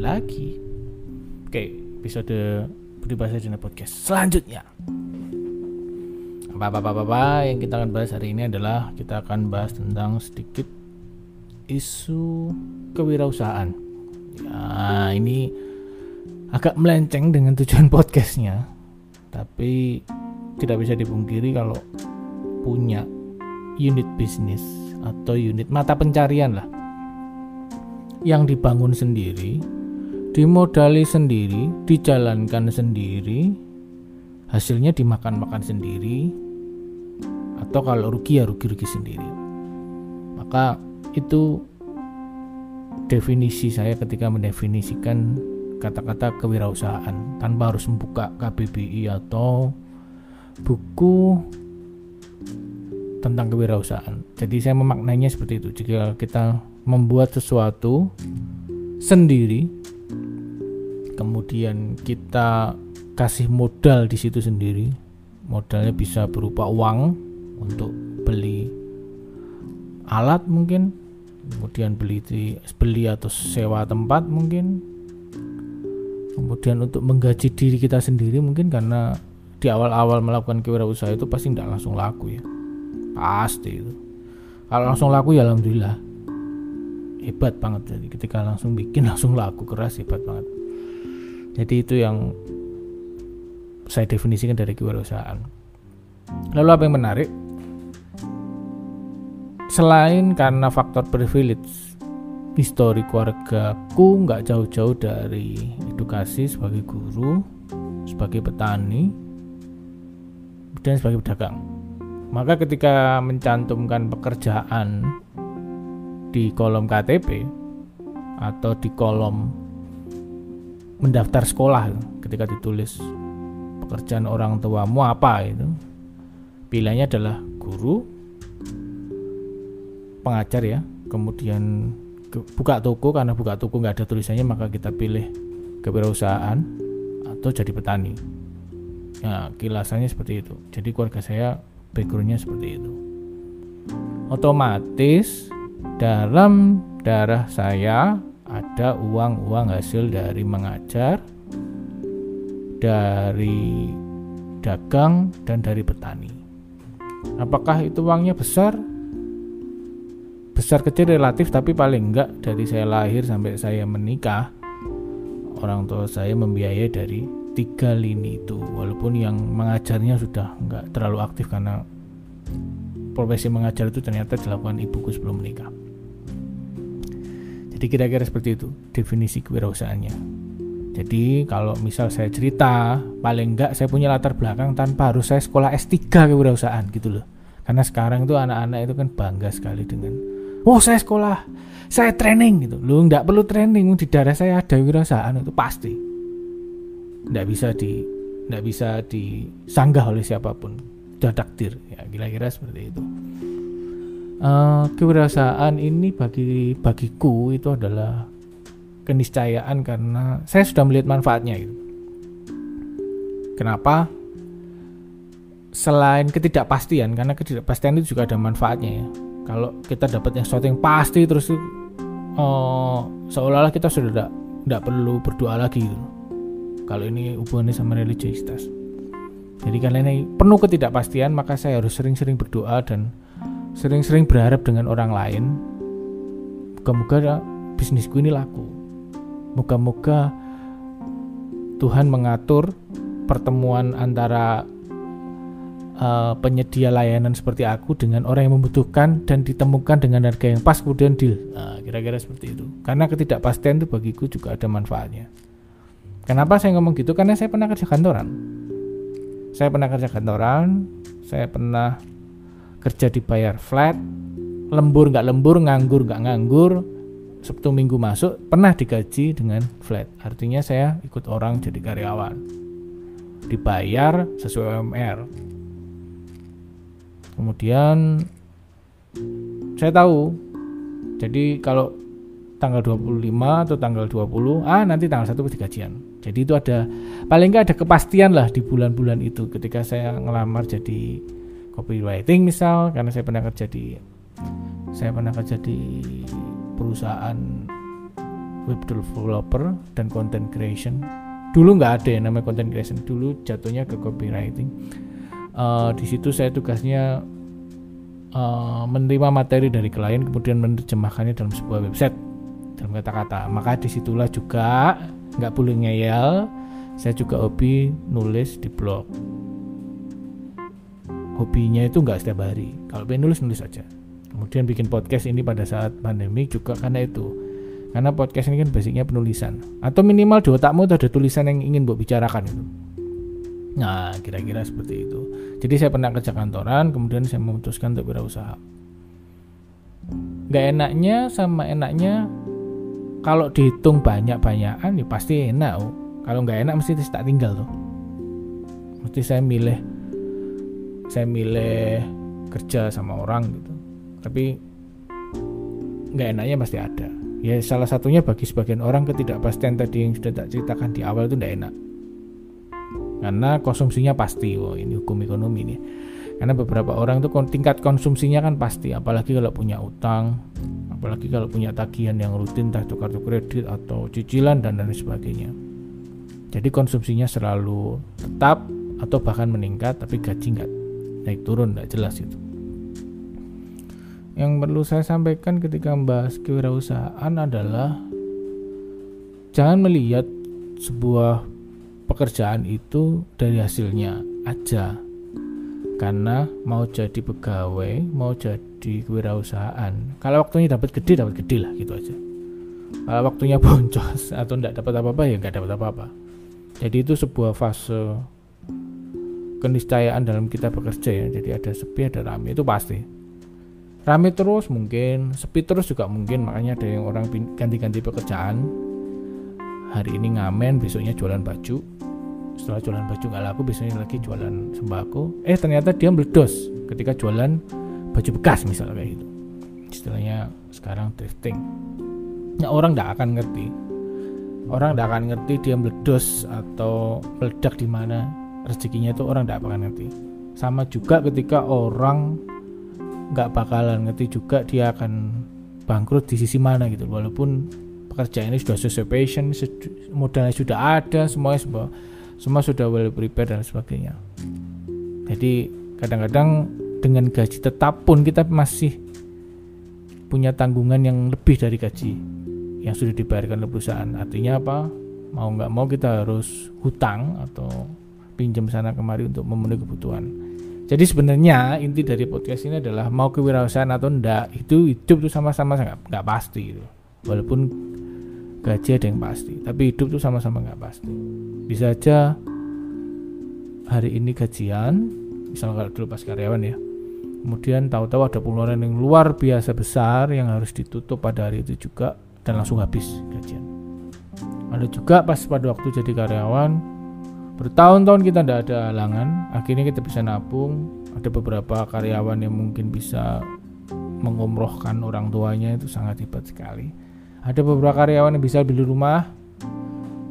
lagi. Oke episode Budi Bahasa Dina Podcast selanjutnya. Apa apa apa apa yang kita akan bahas hari ini adalah kita akan bahas tentang sedikit isu kewirausahaan. Ya ini agak melenceng dengan tujuan podcastnya tapi tidak bisa dipungkiri kalau punya unit bisnis atau unit mata pencarian lah yang dibangun sendiri, dimodali sendiri, dijalankan sendiri, hasilnya dimakan-makan sendiri, atau kalau rugi ya rugi-rugi sendiri. Maka itu definisi saya ketika mendefinisikan kata-kata kewirausahaan tanpa harus membuka KBBI atau buku tentang kewirausahaan. Jadi saya memaknainya seperti itu. Jika kita membuat sesuatu sendiri kemudian kita kasih modal di situ sendiri. Modalnya bisa berupa uang untuk beli alat mungkin kemudian beli beli atau sewa tempat mungkin. Kemudian untuk menggaji diri kita sendiri mungkin karena di awal-awal melakukan kewirausahaan itu pasti tidak langsung laku ya. Pasti itu. Kalau langsung laku ya alhamdulillah. Hebat banget. Jadi ketika langsung bikin langsung laku keras hebat banget jadi itu yang saya definisikan dari kewirausahaan. Lalu apa yang menarik? Selain karena faktor privilege histori keluargaku nggak jauh-jauh dari edukasi sebagai guru sebagai petani dan sebagai pedagang. Maka ketika mencantumkan pekerjaan di kolom KTP atau di kolom mendaftar sekolah ketika ditulis pekerjaan orang tuamu apa itu. Pilihannya adalah guru pengajar ya. Kemudian buka toko karena buka toko nggak ada tulisannya maka kita pilih kewirausahaan atau jadi petani. Ya kilasannya seperti itu. Jadi keluarga saya backgroundnya seperti itu. Otomatis dalam darah saya ada uang-uang hasil dari mengajar, dari dagang, dan dari petani. Apakah itu uangnya besar? Besar kecil relatif, tapi paling enggak dari saya lahir sampai saya menikah, orang tua saya membiayai dari tiga lini itu. Walaupun yang mengajarnya sudah enggak terlalu aktif karena profesi mengajar itu ternyata dilakukan ibuku sebelum menikah. Jadi kira-kira seperti itu definisi kewirausahaannya. Jadi kalau misal saya cerita, paling enggak saya punya latar belakang tanpa harus saya sekolah S3 kewirausahaan gitu loh. Karena sekarang itu anak-anak itu kan bangga sekali dengan Oh saya sekolah, saya training gitu. Lu enggak perlu training, di daerah saya ada kewirausahaan itu pasti. Enggak bisa di enggak bisa disanggah oleh siapa pun. Sudah takdir ya kira-kira seperti itu uh, kewirausahaan ini bagi bagiku itu adalah keniscayaan karena saya sudah melihat manfaatnya gitu. Kenapa? Selain ketidakpastian, karena ketidakpastian itu juga ada manfaatnya ya. Kalau kita dapat yang sesuatu yang pasti terus uh, seolah-olah kita sudah tidak perlu berdoa lagi gitu. Kalau ini hubungannya sama religiositas. Jadi karena ini penuh ketidakpastian, maka saya harus sering-sering berdoa dan sering-sering berharap dengan orang lain moga-moga bisnisku ini laku. Moga-moga Tuhan mengatur pertemuan antara uh, penyedia layanan seperti aku dengan orang yang membutuhkan dan ditemukan dengan harga yang pas kemudian deal. Nah, kira-kira seperti itu. Karena ketidakpastian itu bagiku juga ada manfaatnya. Kenapa saya ngomong gitu? Karena saya pernah kerja kantoran. Saya pernah kerja kantoran saya pernah kerja dibayar flat lembur nggak lembur nganggur nggak nganggur Sabtu Minggu masuk pernah digaji dengan flat. Artinya saya ikut orang jadi karyawan. Dibayar sesuai UMR kemudian saya tahu. Jadi kalau tanggal 25 atau tanggal 20 ah nanti tanggal 1 pasti gajian. Jadi itu ada paling nggak ada kepastian lah di bulan-bulan itu ketika saya ngelamar jadi copywriting misal karena saya pernah kerja di saya pernah kerja di perusahaan web developer dan content creation. Dulu nggak ada yang namanya content creation dulu jatuhnya ke copywriting. Uh, di situ saya tugasnya uh, menerima materi dari klien kemudian menerjemahkannya dalam sebuah website dalam kata-kata. Maka di situlah juga nggak boleh ngeyel saya juga hobi nulis di blog hobinya itu nggak setiap hari. Kalau pengen nulis nulis aja. Kemudian bikin podcast ini pada saat pandemi juga karena itu. Karena podcast ini kan basicnya penulisan. Atau minimal di otakmu ada tulisan yang ingin buat bicarakan itu. Nah kira-kira seperti itu. Jadi saya pernah kerja kantoran kemudian saya memutuskan untuk berwirausaha Gak enaknya sama enaknya kalau dihitung banyak-banyakan ya pasti enak oh. kalau nggak enak mesti tak tinggal tuh. Mesti saya milih saya milih kerja sama orang gitu. Tapi nggak enaknya pasti ada. Ya salah satunya bagi sebagian orang ketidakpastian tadi yang sudah tak ceritakan di awal itu tidak enak. Karena konsumsinya pasti oh ini hukum ekonomi nih karena beberapa orang itu tingkat konsumsinya kan pasti apalagi kalau punya utang apalagi kalau punya tagihan yang rutin entah itu kartu kredit atau cicilan dan lain sebagainya. Jadi konsumsinya selalu tetap atau bahkan meningkat tapi gaji nggak naik turun nggak jelas itu. Yang perlu saya sampaikan ketika membahas kewirausahaan adalah jangan melihat sebuah pekerjaan itu dari hasilnya aja. Karena mau jadi pegawai mau jadi kewirausahaan kalau waktunya dapat gede dapat gede lah gitu aja. Kalau waktunya boncos atau tidak dapat apa-apa ya nggak dapat apa-apa. Jadi itu sebuah fase keniscayaan dalam kita bekerja ya. Jadi ada sepi ada rame itu pasti. Rame terus mungkin sepi terus juga mungkin. Makanya ada yang orang ganti-ganti pekerjaan. Hari ini ngamen besoknya jualan baju. Setelah jualan baju nggak laku besoknya lagi jualan sembako. Eh ternyata dia meledos ketika jualan baju bekas misalnya kayak gitu. Istilahnya sekarang thrifting nah orang tidak akan ngerti. Orang tidak akan ngerti dia meledos atau meledak di mana rezekinya itu orang tidak akan ngerti. Sama juga ketika orang nggak bakalan ngerti juga dia akan bangkrut di sisi mana gitu. Walaupun pekerjaan ini sudah sesuai passion modalnya sudah ada semuanya semua semua sudah well prepared dan sebagainya. Jadi kadang-kadang dengan gaji tetap pun kita masih punya tanggungan yang lebih dari gaji yang sudah dibayarkan oleh perusahaan. Artinya apa? Mau nggak mau kita harus hutang atau pinjam sana kemari untuk memenuhi kebutuhan jadi sebenarnya inti dari podcast ini adalah mau kewirausahaan atau enggak itu hidup tuh sama-sama nggak -sama pasti itu. Walaupun gaji ada yang pasti, tapi hidup tuh sama-sama nggak pasti. Bisa aja hari ini gajian, misalnya kalau dulu pas karyawan ya, kemudian tahu-tahu ada pengeluaran yang luar biasa besar yang harus ditutup pada hari itu juga dan langsung habis gajian. Ada juga pas pada waktu jadi karyawan bertahun-tahun kita tidak ada halangan akhirnya kita bisa nabung. Ada beberapa karyawan yang mungkin bisa mengumrohkan orang tuanya itu sangat hebat sekali. Ada beberapa karyawan yang bisa beli rumah.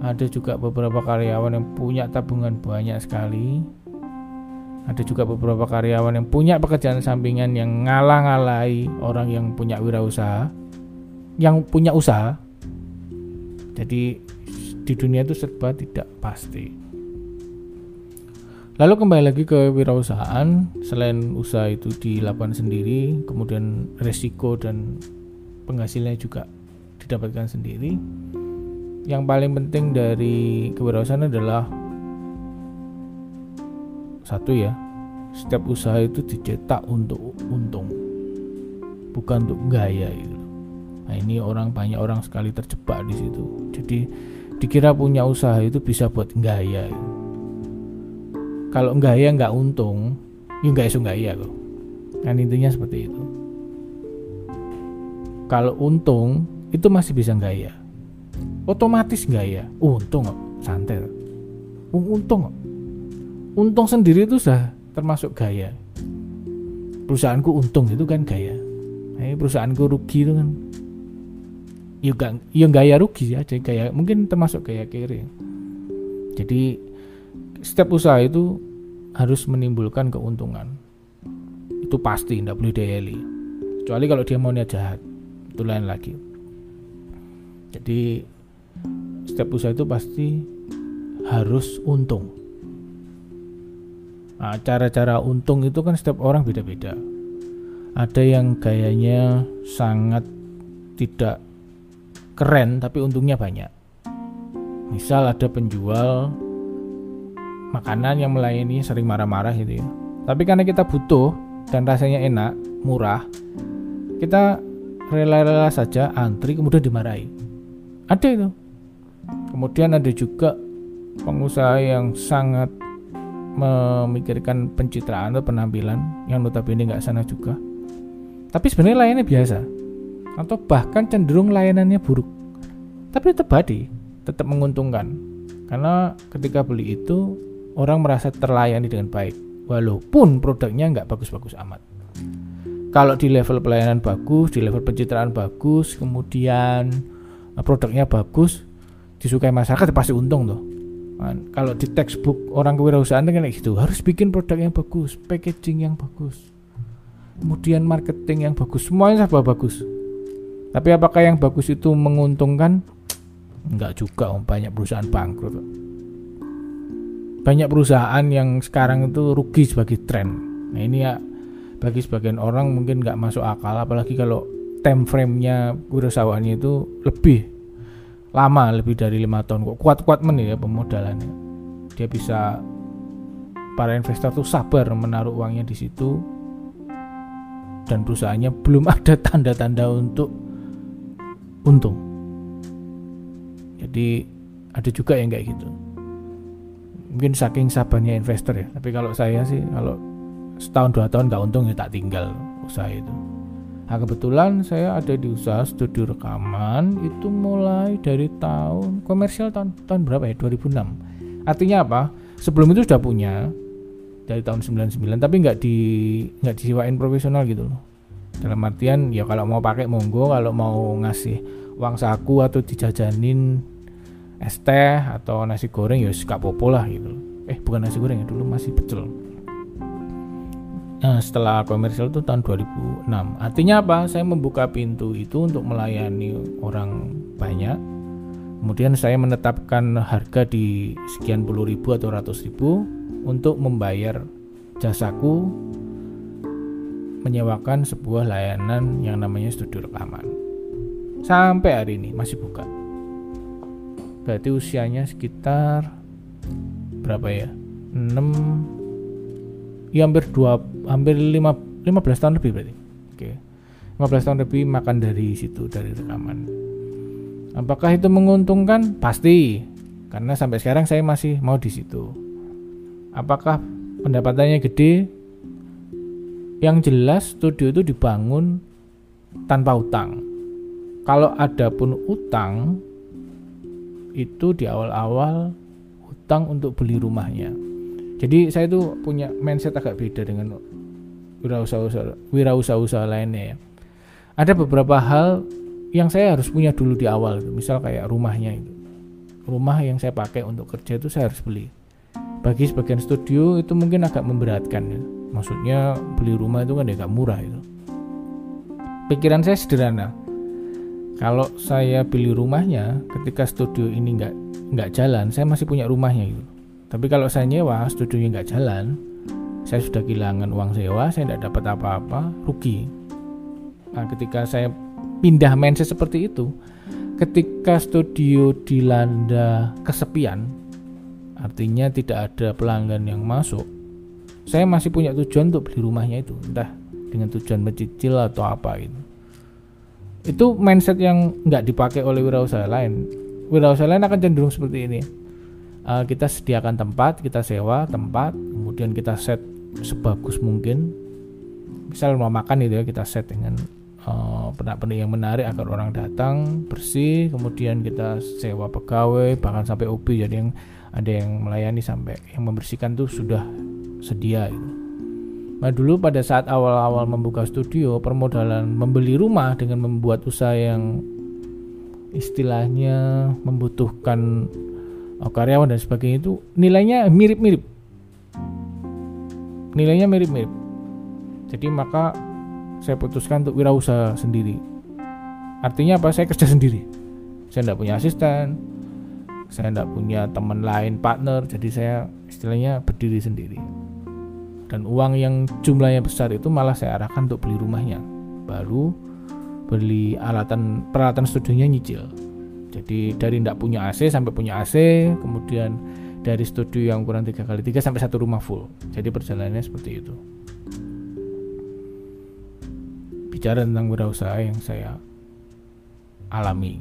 Ada juga beberapa karyawan yang punya tabungan banyak sekali. Ada juga beberapa karyawan yang punya pekerjaan sampingan yang ngalah-ngalahi orang yang punya wirausaha yang punya usaha. Jadi di dunia itu serba tidak pasti Lalu kembali lagi ke wirausahaan, selain usaha itu dilakukan sendiri, kemudian resiko dan penghasilannya juga didapatkan sendiri. Yang paling penting dari kewirausahaan adalah satu ya, setiap usaha itu dicetak untuk untung, bukan untuk gaya itu. Nah ini orang banyak orang sekali terjebak di situ. Jadi dikira punya usaha itu bisa buat gaya. Gitu kalau enggak ya enggak untung ya enggak isu enggak ya kok. Kan intinya seperti itu. Kalau untung itu masih bisa gaya otomatis gaya untung kok santai. Untung kok. Untung sendiri itu sudah termasuk gaya perusahaanku untung itu kan gaya eh, perusahaanku rugi itu kan. Ya gak, ya gaya rugi aja gaya mungkin termasuk gaya kiri. Jadi setiap usaha itu harus menimbulkan keuntungan. Itu pasti tidak boleh dieli. Kecuali kalau dia mau niat jahat itu lain lagi. Jadi setiap usaha itu pasti harus untung. Nah, cara-cara untung itu kan setiap orang beda-beda. Ada yang gayanya sangat tidak keren tapi untungnya banyak. Misal ada penjual makanan yang melayani sering marah-marah gitu ya. Tapi karena kita butuh dan rasanya enak murah kita rela-rela saja antri kemudian dimarahi. Ada itu. Kemudian ada juga pengusaha yang sangat memikirkan pencitraan atau penampilan yang notabene nggak sana juga. Tapi sebenarnya layannya biasa. Atau bahkan cenderung layanannya buruk. Tapi tetap badi tetap menguntungkan. Karena ketika beli itu orang merasa terlayani dengan baik walaupun produknya nggak bagus-bagus amat. Kalau di level pelayanan bagus di level pencitraan bagus kemudian Nah, produknya bagus disukai masyarakat ya pasti untung tuh kan, kalau di textbook orang kewirausahaan kan kayak gitu harus bikin produk yang bagus packaging yang bagus kemudian marketing yang bagus semuanya serba bagus. Tapi apakah yang bagus itu menguntungkan? Enggak juga om. Banyak perusahaan bangkrut banyak perusahaan yang sekarang itu rugi sebagai tren nah ini ya bagi sebagian orang mungkin nggak masuk akal apalagi kalau time frame-nya wirausahawannya itu lebih lama lebih dari lima tahun. Kok kuat-kuat men ya pemodalannya. Dia bisa para investor tuh sabar menaruh uangnya di situ. Dan perusahaannya belum ada tanda-tanda untuk untung. Jadi ada juga yang kayak gitu mungkin saking sabarnya investor ya tapi kalau saya sih kalau setahun dua tahun nggak untung ya tak tinggal usaha itu Nah kebetulan saya ada di usaha studio rekaman itu mulai dari tahun komersial tahun tahun berapa ya 2006. Artinya apa? Sebelum itu sudah punya dari tahun 99 tapi nggak di nggak disiwain profesional gitu loh. Dalam artian ya kalau mau pakai monggo, kalau mau ngasih uang saku atau dijajanin es teh atau nasi goreng ya gak popo lah gitu. Eh bukan nasi goreng ya dulu masih pecel Nah, setelah komersial itu tahun 2006. Artinya apa? Saya membuka pintu itu untuk melayani orang banyak. Kemudian saya menetapkan harga di sekian puluh ribu atau ratus ribu untuk membayar jasaku menyewakan sebuah layanan yang namanya studio rekaman. Sampai hari ini masih buka. Berarti usianya sekitar berapa ya? 6 ya hampir dua hampir lima lima belas tahun lebih berarti. Oke. lima belas tahun lebih makan dari situ dari rekaman. Apakah itu menguntungkan? Pasti. Karena sampai sekarang saya masih mau di situ. Apakah pendapatannya gede? Yang jelas studio itu dibangun tanpa utang. Kalau ada pun utang itu di awal-awal utang untuk beli rumahnya. Jadi saya itu punya mindset agak beda dengan wirausaha wirausaha lainnya ya. Ada beberapa hal yang saya harus punya dulu di awal misal kayak rumahnya itu. Rumah yang saya pakai untuk kerja itu saya harus beli. Bagi sebagian studio itu mungkin agak memberatkan ya. Maksudnya beli rumah itu kan ya agak murah itu pikiran saya sederhana kalau saya beli rumahnya ketika studio ini nggak nggak jalan saya masih punya rumahnya gitu tapi kalau saya nyewa studionya nggak jalan, saya sudah kehilangan uang sewa, saya tidak dapat apa-apa, rugi. Nah, ketika saya pindah mindset seperti itu, ketika studio dilanda kesepian, artinya tidak ada pelanggan yang masuk, saya masih punya tujuan untuk beli rumahnya itu, entah dengan tujuan mencicil atau apa itu. Itu mindset yang nggak dipakai oleh wirausaha lain. Wirausaha lain akan cenderung seperti ini uh, kita sediakan tempat kita sewa tempat kemudian kita set sebagus mungkin misal mau makan itu ya kita set dengan uh, pernak-pernik yang menarik agar orang datang bersih kemudian kita sewa pegawai bahkan sampai OB jadi yang ada yang melayani sampai yang membersihkan tuh sudah sedia itu. Nah dulu pada saat awal-awal membuka studio permodalan membeli rumah dengan membuat usaha yang istilahnya membutuhkan oh, karyawan dan sebagainya itu nilainya mirip-mirip. Nilainya mirip-mirip. Jadi maka saya putuskan untuk wirausaha sendiri. Artinya apa? Saya kerja sendiri. Saya tidak punya asisten. Saya tidak punya teman lain partner. Jadi saya istilahnya berdiri sendiri dan uang yang jumlahnya besar itu malah saya arahkan untuk beli rumahnya. Baru beli alatan peralatan studionya nyicil. Jadi dari tidak punya AC sampai punya AC kemudian dari studio yang kali tiga sampai satu rumah full. Jadi perjalanannya seperti itu. Bicara tentang wirausaha yang saya alami.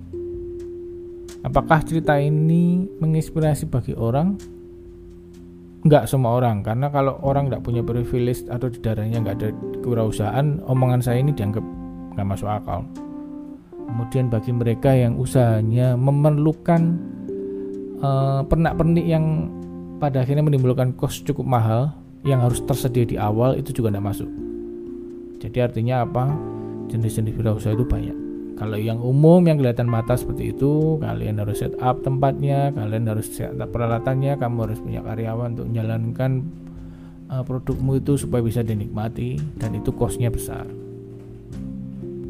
Apakah cerita ini menginspirasi bagi orang nggak semua orang karena kalau orang nggak punya privilege atau di darahnya nggak ada kewirausahaan omongan saya ini dianggap nggak masuk akal. Kemudian bagi mereka yang usahanya memerlukan uh, pernak-pernik yang pada akhirnya menimbulkan kos cukup mahal yang harus tersedia di awal itu juga tidak masuk. Jadi artinya apa? Jenis-jenis wirausaha itu banyak kalau yang umum yang kelihatan mata seperti itu, kalian harus set up tempatnya, kalian harus set up peralatannya, kamu harus punya karyawan untuk menjalankan uh, produkmu itu supaya bisa dinikmati dan itu kosnya besar.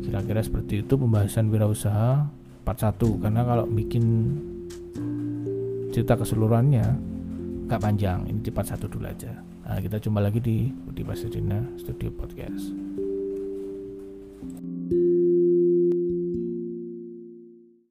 Kira-kira seperti itu pembahasan wirausaha part 1 karena kalau bikin cerita keseluruhannya nggak panjang. Ini di part 1 dulu aja. Nah, kita jumpa lagi di Budi Pasadena Studio Podcast